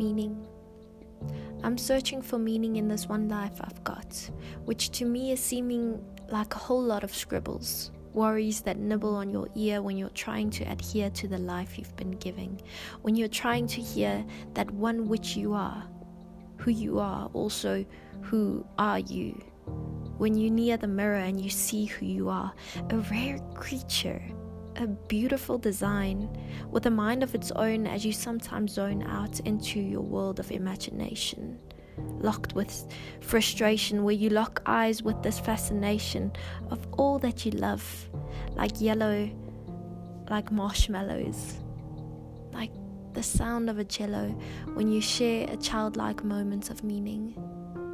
Meaning. I'm searching for meaning in this one life I've got, which to me is seeming like a whole lot of scribbles, worries that nibble on your ear when you're trying to adhere to the life you've been giving, when you're trying to hear that one which you are, who you are, also who are you. When you near the mirror and you see who you are, a rare creature a beautiful design with a mind of its own as you sometimes zone out into your world of imagination. Locked with frustration, where you lock eyes with this fascination of all that you love, like yellow, like marshmallows, like the sound of a cello when you share a childlike moment of meaning,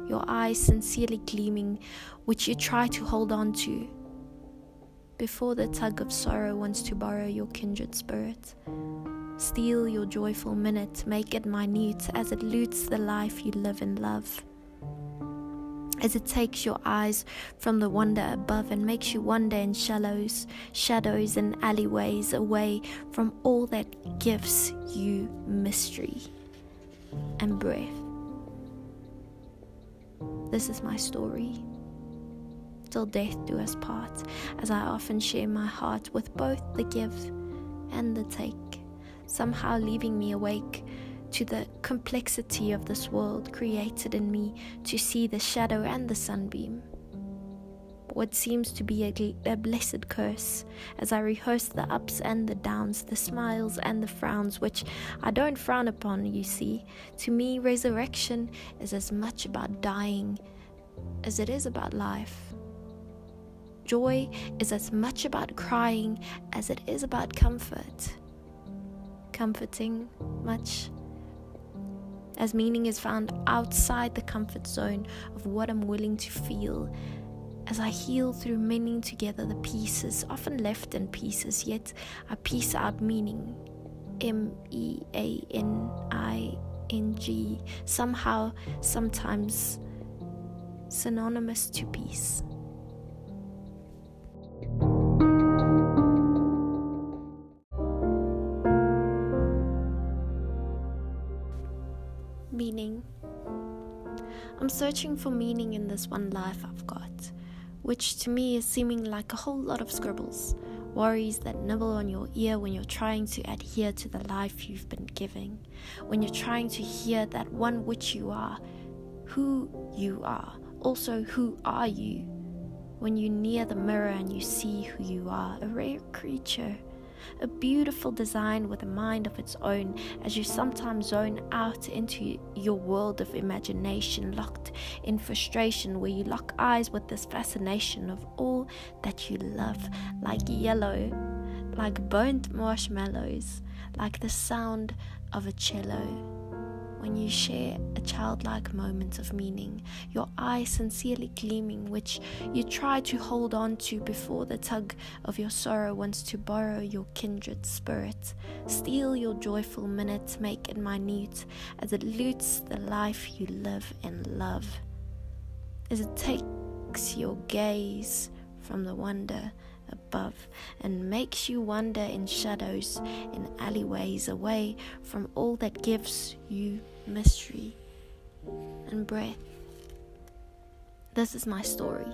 your eyes sincerely gleaming, which you try to hold on to before the tug of sorrow wants to borrow your kindred spirit. Steal your joyful minute, make it minute as it loots the life you live and love. As it takes your eyes from the wonder above and makes you wander in shallows, shadows, and alleyways away from all that gives you mystery and breath. This is my story death do us part, as I often share my heart with both the give and the take, somehow leaving me awake to the complexity of this world created in me to see the shadow and the sunbeam. What seems to be a, a, blessed curse as I rehearse the ups and the downs, the smiles and the frowns, which I don't frown upon, you see. To me, resurrection is as much about dying as it is about life. Joy is as much about crying as it is about comfort. Comforting much as meaning is found outside the comfort zone of what I'm willing to feel. As I heal through mending together the pieces, often left in pieces, yet I piece out meaning. M E A N I N G, somehow, sometimes synonymous to peace. Meaning. I'm searching for meaning in this one life I've got, which to me is seeming like a whole lot of scribbles, worries that nibble on your ear when you're trying to adhere to the life you've been giving, when you're trying to hear that one which you are, who you are, also who are you. When you near the mirror and you see who you are, a rare creature a beautiful design with a mind of its own as you sometimes zone out into your world of imagination, locked in frustration, where you lock eyes with this fascination of all that you love, like yellow, like burnt marshmallows, like the sound of a cello when you share a childlike moment of meaning, your eyes sincerely gleaming, which you try to hold on to before the tug of your sorrow wants to borrow your kindred spirit. Steal your joyful minute, make it minute, as it loots the life you live and love. As it takes your gaze from the wonder above and makes you wander in shadows in alleyways away from all that gives you mystery and breath. This is my story.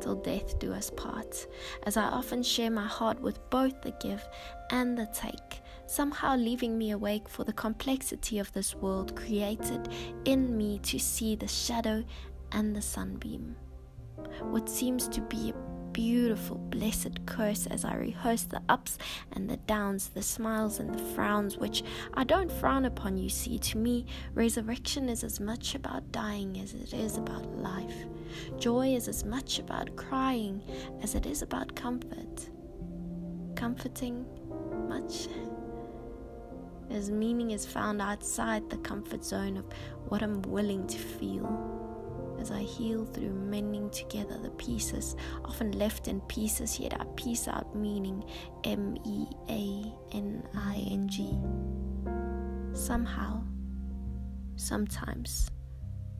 Till death do us part, as I often share my heart with both the give and the take, somehow leaving me awake for the complexity of this world created in me to see the shadow and the sunbeam. What seems to be a beautiful, blessed curse as I rehearse the ups and the downs, the smiles and the frowns, which I don't frown upon, you see. To me, resurrection is as much about dying as it is about life. Joy is as much about crying as it is about comfort. Comforting much as meaning is found outside the comfort zone of what I'm willing to feel as I heal through mending together the pieces, often left in pieces, yet I piece out meaning M E A N I N G. Somehow, sometimes,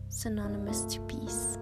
synonymous to peace.